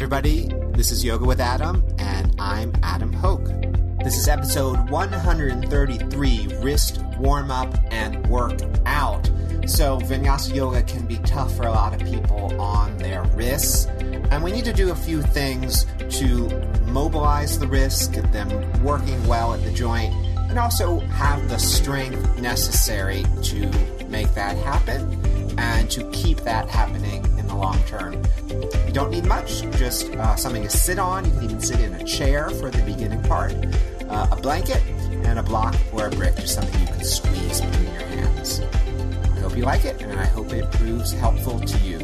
everybody. This is Yoga with Adam, and I'm Adam Hoke. This is episode 133 Wrist Warm Up and Work Out. So, Vinyasa Yoga can be tough for a lot of people on their wrists, and we need to do a few things to mobilize the wrists, get them working well at the joint, and also have the strength necessary to make that happen and to keep that happening long term. You don't need much, just uh, something to sit on. You can even sit in a chair for the beginning part, uh, a blanket, and a block or a brick, just something you can squeeze between your hands. I hope you like it, and I hope it proves helpful to you.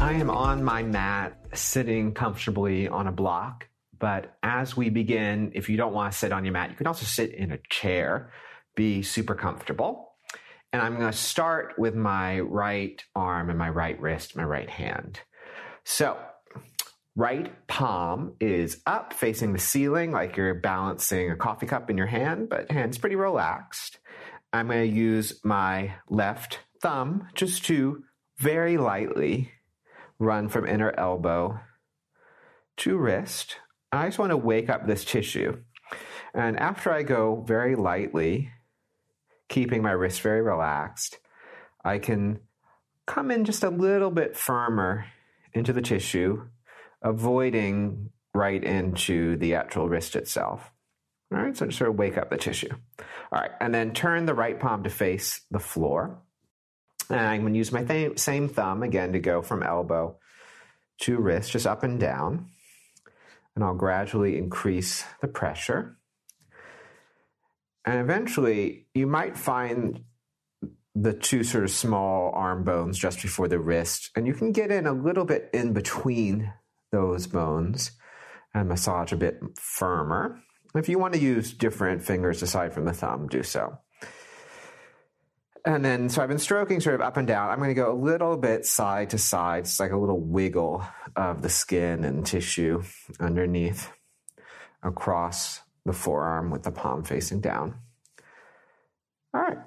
I am on my mat, sitting comfortably on a block. But as we begin, if you don't want to sit on your mat, you can also sit in a chair, be super comfortable. And I'm going to start with my right arm and my right wrist, my right hand. So, right palm is up facing the ceiling like you're balancing a coffee cup in your hand, but hand's pretty relaxed. I'm going to use my left thumb just to very lightly run from inner elbow to wrist. I just want to wake up this tissue. And after I go very lightly, keeping my wrist very relaxed, I can come in just a little bit firmer into the tissue, avoiding right into the actual wrist itself. All right, so just sort of wake up the tissue. All right, and then turn the right palm to face the floor. And I'm going to use my th- same thumb again to go from elbow to wrist, just up and down. And I'll gradually increase the pressure. And eventually, you might find the two sort of small arm bones just before the wrist, and you can get in a little bit in between those bones and massage a bit firmer. If you want to use different fingers aside from the thumb, do so. And then, so I've been stroking sort of up and down. I'm going to go a little bit side to side. It's like a little wiggle of the skin and tissue underneath across the forearm with the palm facing down. All right.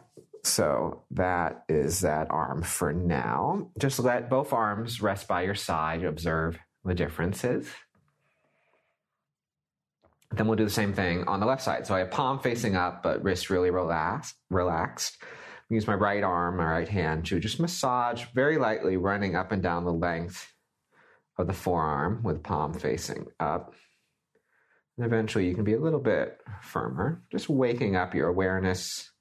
So that is that arm for now. Just let both arms rest by your side. Observe the differences. Then we'll do the same thing on the left side. So I have palm facing up, but wrist really relaxed. relaxed. Use my right arm, my right hand to just massage very lightly, running up and down the length of the forearm with palm facing up. And eventually you can be a little bit firmer, just waking up your awareness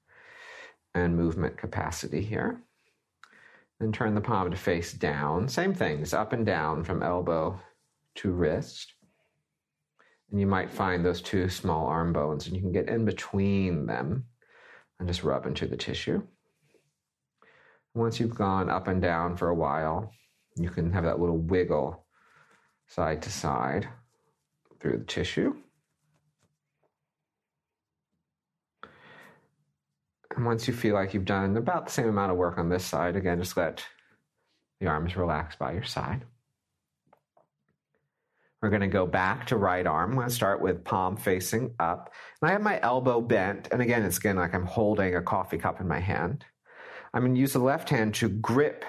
and movement capacity here. Then turn the palm to face down. Same things, up and down from elbow to wrist. And you might find those two small arm bones, and you can get in between them and just rub into the tissue. Once you've gone up and down for a while, you can have that little wiggle side to side through the tissue. And once you feel like you've done about the same amount of work on this side, again, just let the arms relax by your side. We're going to go back to right arm. I'm going to start with palm facing up. And I have my elbow bent. And again, it's again like I'm holding a coffee cup in my hand. I'm going to use the left hand to grip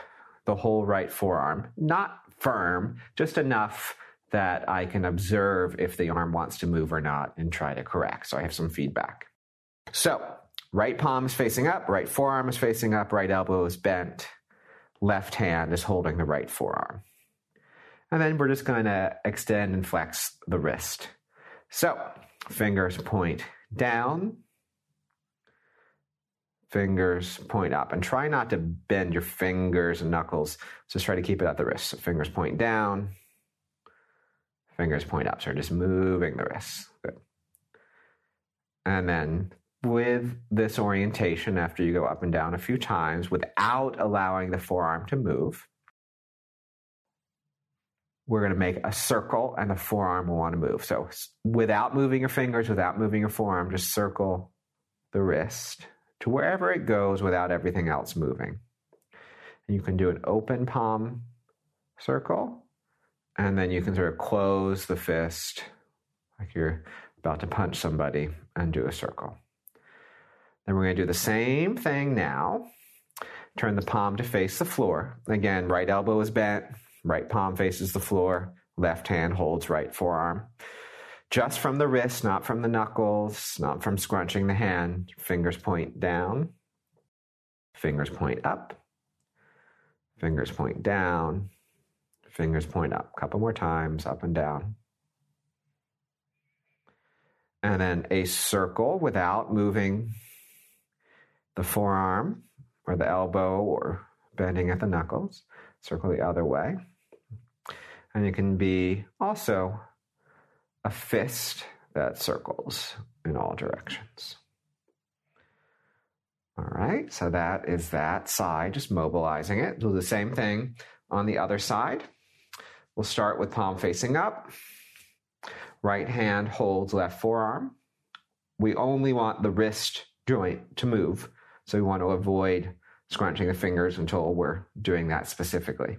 the whole right forearm. Not firm, just enough that I can observe if the arm wants to move or not and try to correct. So I have some feedback. So right palm is facing up, right forearm is facing up, right elbow is bent, left hand is holding the right forearm. And then we're just going to extend and flex the wrist. So fingers point down, fingers point up and try not to bend your fingers and knuckles. Just try to keep it at the wrist. So fingers point down, fingers point up. So just moving the wrist. Good. And then with this orientation, after you go up and down a few times without allowing the forearm to move, we're going to make a circle and the forearm will want to move. So without moving your fingers, without moving your forearm, just circle the wrist to wherever it goes without everything else moving. And you can do an open palm circle, and then you can sort of close the fist like you're about to punch somebody and do a circle. Then we're going to do the same thing now. Turn the palm to face the floor. Again, right elbow is bent, right palm faces the floor, left hand holds right forearm. Just from the wrist, not from the knuckles, not from scrunching the hand. Fingers point down, fingers point up, fingers point down, fingers point up. A couple more times, up and down. And then a circle without moving the forearm or the elbow or bending at the knuckles. Circle the other way. And it can be also a fist that circles in all directions. All right, so that is that side, just mobilizing it. Do the same thing on the other side. We'll start with palm facing up. Right hand holds left forearm. We only want the wrist joint to move, so we want to avoid scrunching the fingers until we're doing that specifically.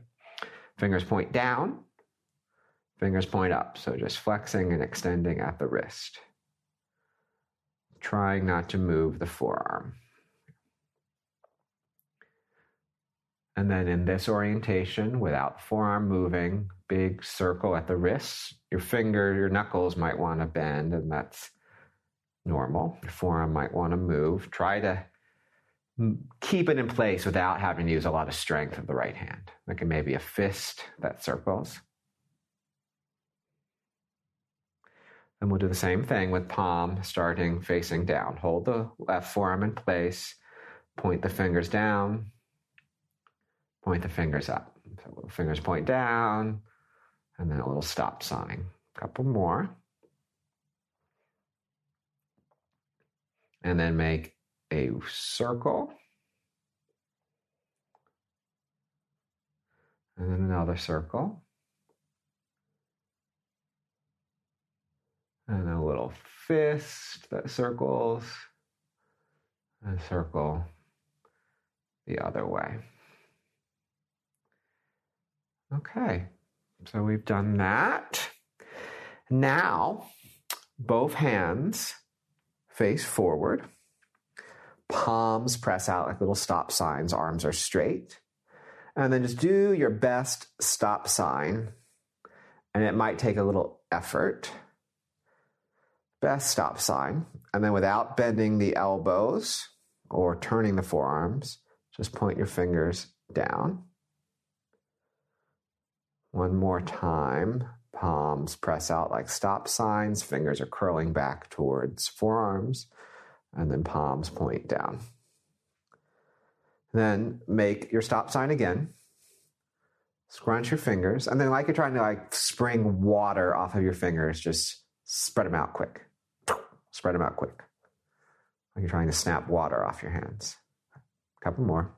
Fingers point down, fingers point up. So just flexing and extending at the wrist. Trying not to move the forearm. And then in this orientation, without forearm moving, big circle at the wrists. Your finger, your knuckles might want to bend, and that's normal. Your forearm might want to move. Try to keep it in place without having to use a lot of strength of the right hand. Like maybe a fist that circles. And we'll do the same thing with palm starting facing down. Hold the left forearm in place, point the fingers down, point the fingers up. So fingers point down, and then a little stop sign. A couple more. And then make a circle. And then another circle. And a little fist that circles. And circle the other way. Okay, so we've done that. Now, both hands face forward, palms press out like little stop signs, arms are straight. And then just do your best stop sign. And it might take a little effort. Best stop sign. And then without bending the elbows or turning the forearms, just point your fingers down. One more time. Palms press out like stop signs. Fingers are curling back towards forearms. And then palms point down. Then make your stop sign again. Scrunch your fingers. And then, like you're trying to like spring water off of your fingers, just spread them out quick. Spread them out quick. Like you're trying to snap water off your hands. A couple more.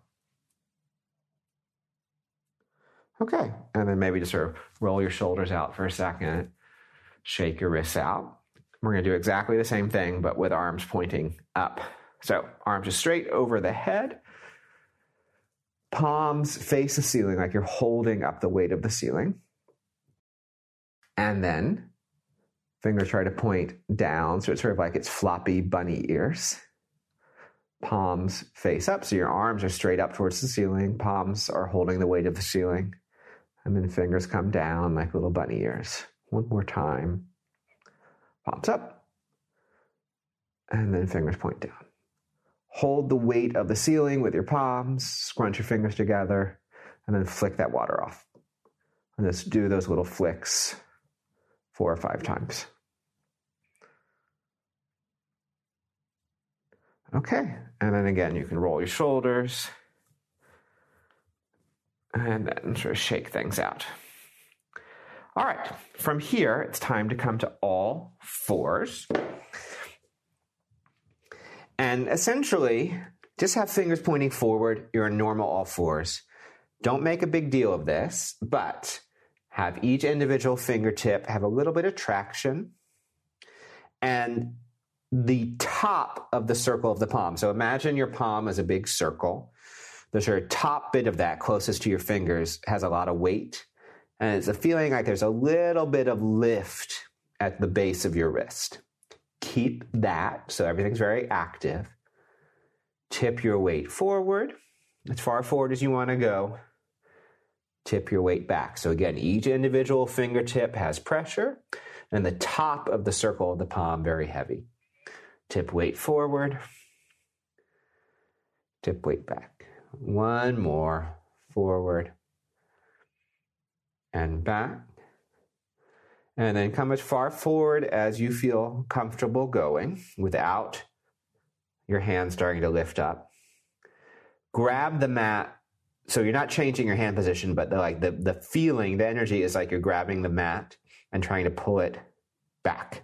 Okay. And then maybe just sort of roll your shoulders out for a second, shake your wrists out. We're going to do exactly the same thing, but with arms pointing up. So arms are straight over the head, palms face the ceiling like you're holding up the weight of the ceiling. And then fingers try to point down. So it's sort of like it's floppy bunny ears palms face up. So your arms are straight up towards the ceiling. Palms are holding the weight of the ceiling. And then fingers come down like little bunny ears. One more time. Palms up. And then fingers point down. Hold the weight of the ceiling with your palms, scrunch your fingers together, and then flick that water off. And just do those little flicks four or five times. Okay, and then again, you can roll your shoulders and then sort of shake things out. All right, from here, it's time to come to all fours. And essentially, just have fingers pointing forward. You're in normal all fours. Don't make a big deal of this, but have each individual fingertip have a little bit of traction. And the top of the circle of the palm. So imagine your palm as a big circle the sort of top bit of that closest to your fingers has a lot of weight. And it's a feeling like there's a little bit of lift at the base of your wrist. Keep that so everything's very active. Tip your weight forward. as far forward as you want to go. Tip your weight back. So, again, each individual fingertip has pressure, and the top of the circle of the palm very heavy. Tip weight forward, tip weight back. One more forward and back. And then come as far forward as you feel comfortable going without your hands starting to lift up. Grab the mat. So you're not changing your hand position, but the, like the, the feeling, the energy is like you're grabbing the mat and trying to pull it back.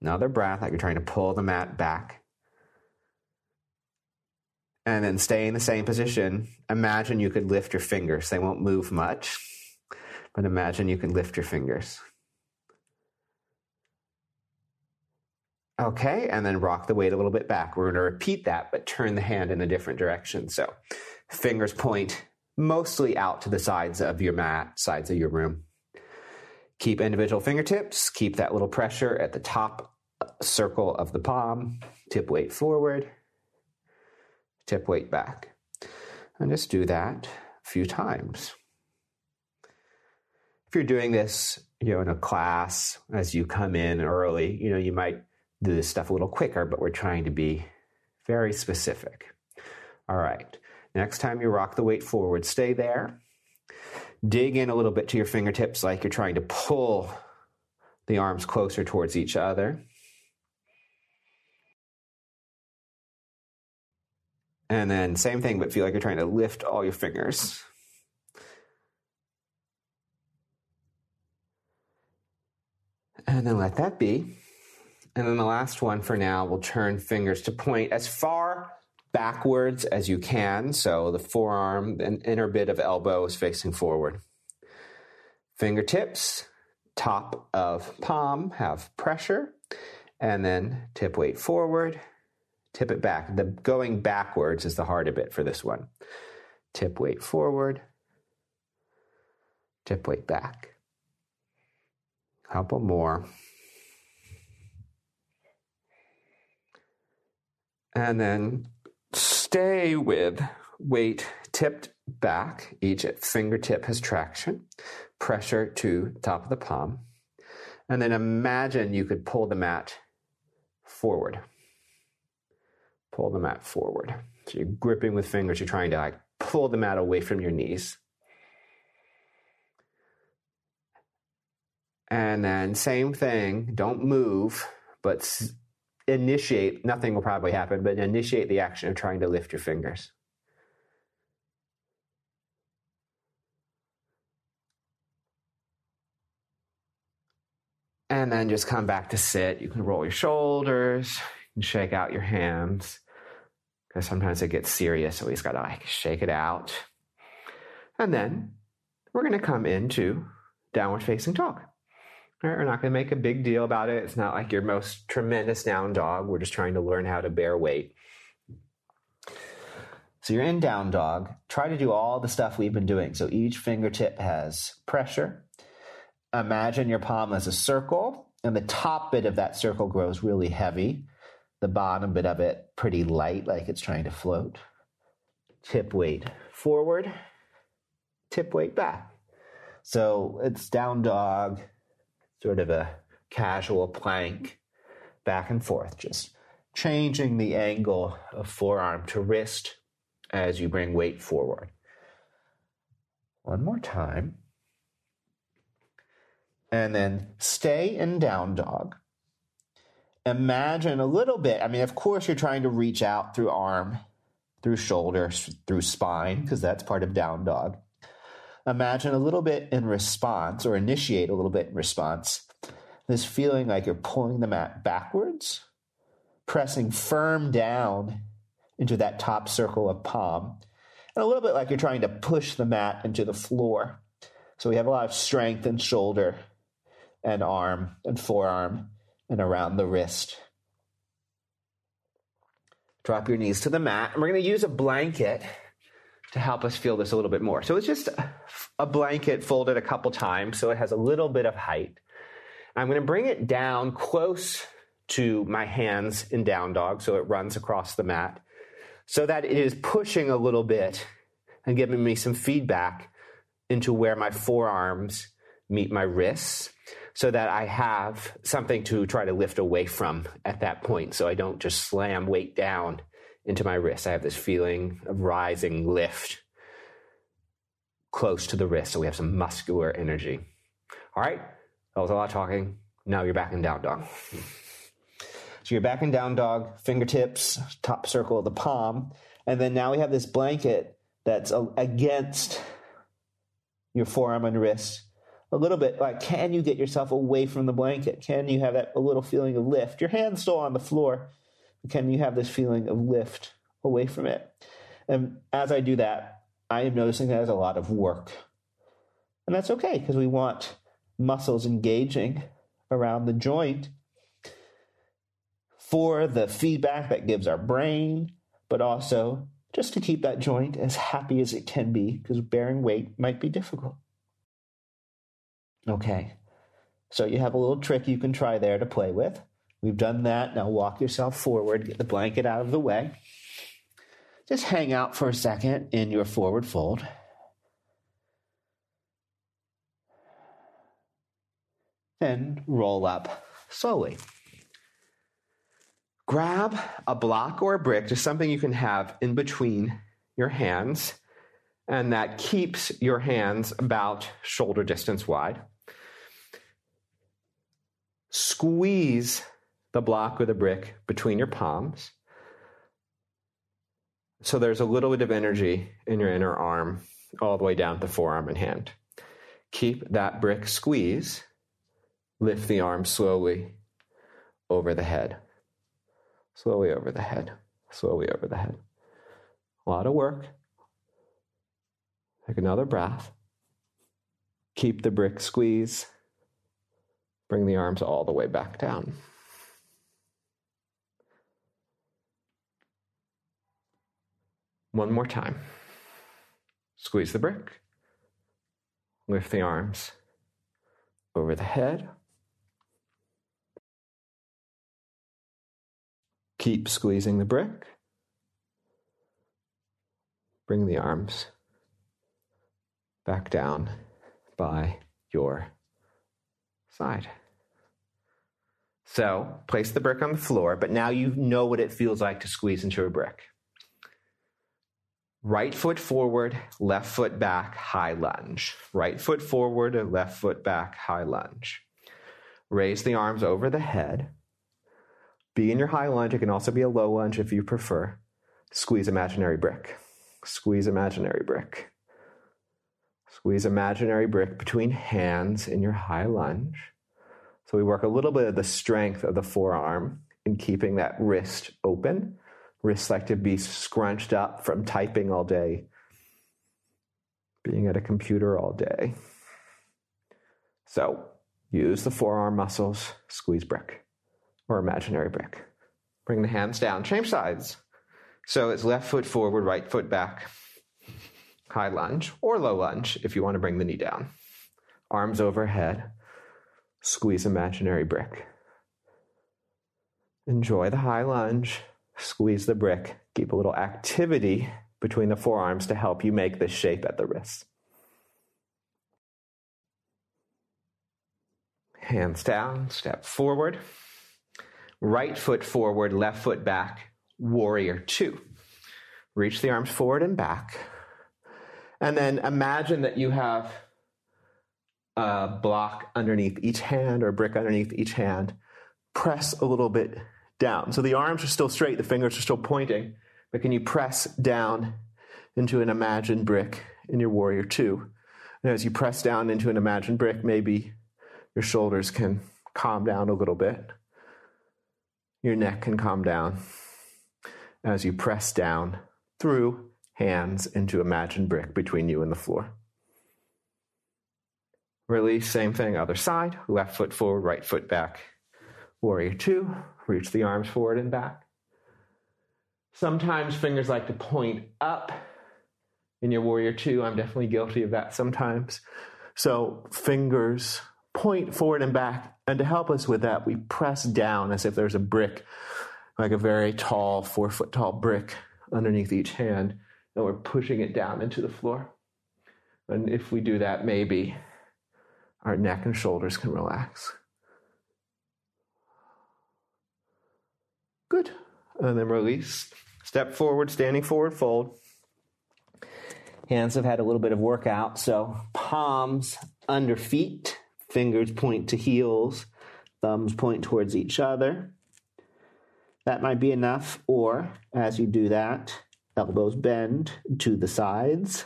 Another breath, like you're trying to pull the mat back. And then stay in the same position. Imagine you could lift your fingers. They won't move much, but imagine you can lift your fingers. Okay, and then rock the weight a little bit back. We're going to repeat that, but turn the hand in a different direction. So fingers point mostly out to the sides of your mat, sides of your room. Keep individual fingertips, keep that little pressure at the top circle of the palm, tip weight forward, tip weight back. And just do that a few times. If you're doing this, you know, in a class as you come in early, you know, you might do this stuff a little quicker, but we're trying to be very specific. All right. Next time you rock the weight forward, stay there. Dig in a little bit to your fingertips like you're trying to pull the arms closer towards each other. And then same thing, but feel like you're trying to lift all your fingers. And then let that be. And then the last one for now, we'll turn fingers to point as far backwards as you can. So the forearm and inner bit of elbow is facing forward. Fingertips, top of palm have pressure. And then tip weight forward, tip it back. The going backwards is the harder bit for this one. Tip weight forward, tip weight back. Couple more. And then stay with weight tipped back. Each fingertip has traction, pressure to top of the palm. And then imagine you could pull the mat forward. Pull the mat forward. So you're gripping with fingers, you're trying to like pull the mat away from your knees. And then same thing, don't move, but initiate, nothing will probably happen, but initiate the action of trying to lift your fingers. And then just come back to sit. You can roll your shoulders, you can shake out your hands. Because sometimes it gets serious, so we just gotta like shake it out. And then we're gonna come into downward facing dog. We're not going to make a big deal about it. It's not like your most tremendous down dog. We're just trying to learn how to bear weight. So you're in down dog. Try to do all the stuff we've been doing. So each fingertip has pressure. Imagine your palm as a circle, and the top bit of that circle grows really heavy. The bottom bit of it pretty light, like it's trying to float. Tip weight forward, tip weight back. So it's down dog sort of a casual plank back and forth, just changing the angle of forearm to wrist as you bring weight forward. One more time. And then stay in down dog. Imagine a little bit. I mean, of course, you're trying to reach out through arm, through shoulder, through spine, because that's part of down dog imagine a little bit in response or initiate a little bit in response this feeling like you're pulling the mat backwards, pressing firm down into that top circle of palm, and a little bit like you're trying to push the mat into the floor. So we have a lot of strength in shoulder and arm and forearm and around the wrist. Drop your knees to the mat. And we're going to use a blanket to help us feel this a little bit more. So it's just a blanket folded a couple times so it has a little bit of height. I'm going to bring it down close to my hands in down dog so it runs across the mat. so that it is pushing a little bit and giving me some feedback into where my forearms meet my wrists so that I have something to try to lift away from at that point so I don't just slam weight down into my wrist. I have this feeling of rising lift close to the wrist so we have some muscular energy. All right, that was a lot of talking. Now you're back in down dog. So you're back in down dog, fingertips, top circle of the palm. And then now we have this blanket that's against your forearm and wrist. A little bit like, can you get yourself away from the blanket? Can you have that a little feeling of lift? Your hand's still on the floor. Can you have this feeling of lift away from it? And as I do that, I am noticing that there's a lot of work. And that's okay because we want muscles engaging around the joint for the feedback that gives our brain, but also just to keep that joint as happy as it can be because bearing weight might be difficult. Okay, so you have a little trick you can try there to play with. We've done that. Now walk yourself forward, get the blanket out of the way. Just hang out for a second in your forward fold. Then roll up slowly. Grab a block or a brick, just something you can have in between your hands, and that keeps your hands about shoulder distance wide. Squeeze the block or the brick between your palms. So there's a little bit of energy in your inner arm all the way down to the forearm and hand. Keep that brick squeeze Lift the arm slowly over the head. Slowly over the head. Slowly over the head. A lot of work. Take another breath. Keep the brick squeeze. Bring the arms all the way back down. One more time. Squeeze the brick. Lift the arms over the head. Keep squeezing the brick. Bring the arms back down by your side. So place the brick on the floor, but now you know what it feels like to squeeze into a brick. Right foot forward, left foot back, high lunge. Right foot forward, left foot back, high lunge. Raise the arms over the head. Be in your high lunge. It can also be a low lunge if you prefer. Squeeze imaginary brick. Squeeze imaginary brick. Squeeze imaginary brick between hands in your high lunge. So we work a little bit of the strength of the forearm in keeping that wrist open. Wrists like to be scrunched up from typing all day, being at a computer all day. So use the forearm muscles, squeeze brick or imaginary brick. Bring the hands down, change sides. So it's left foot forward, right foot back, high lunge or low lunge if you want to bring the knee down. Arms overhead, squeeze imaginary brick. Enjoy the high lunge, squeeze the brick, keep a little activity between the forearms to help you make the shape at the wrists. Hands down, step forward right foot forward, left foot back, warrior two. Reach the arms forward and back. And then imagine that you have a block underneath each hand or brick underneath each hand. Press a little bit down. So the arms are still straight, the fingers are still pointing, but can you press down into an imagined brick in your warrior two? And as you press down into an imagined brick, maybe your shoulders can calm down a little bit. Your neck can calm down as you press down through hands into imagined brick between you and the floor. Release, same thing, other side, left foot forward, right foot back. Warrior two, reach the arms forward and back. Sometimes fingers like to point up in your warrior two. I'm definitely guilty of that sometimes. So fingers point forward and back. And to help us with that, we press down as if there's a brick, like a very tall, four foot tall brick underneath each hand, and we're pushing it down into the floor. And if we do that, maybe our neck and shoulders can relax. Good. And then release. Step forward, standing forward, fold. Hands have had a little bit of workout, so palms under feet, fingers point to heels, thumbs point towards each other. That might be enough, or as you do that, elbows bend to the sides,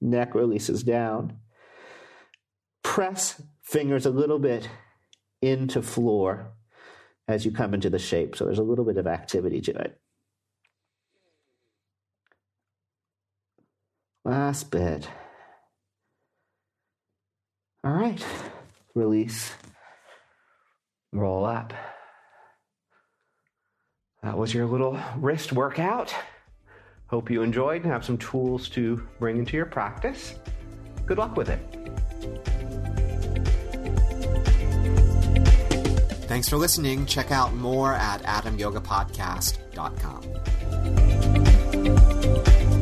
neck releases down. Press fingers a little bit into floor as you come into the shape. So there's a little bit of activity to it. Last bit. All right. Release. Roll up. That was your little wrist workout. Hope you enjoyed and have some tools to bring into your practice. Good luck with it. Thanks for listening. Check out more at adamyogapodcast.com.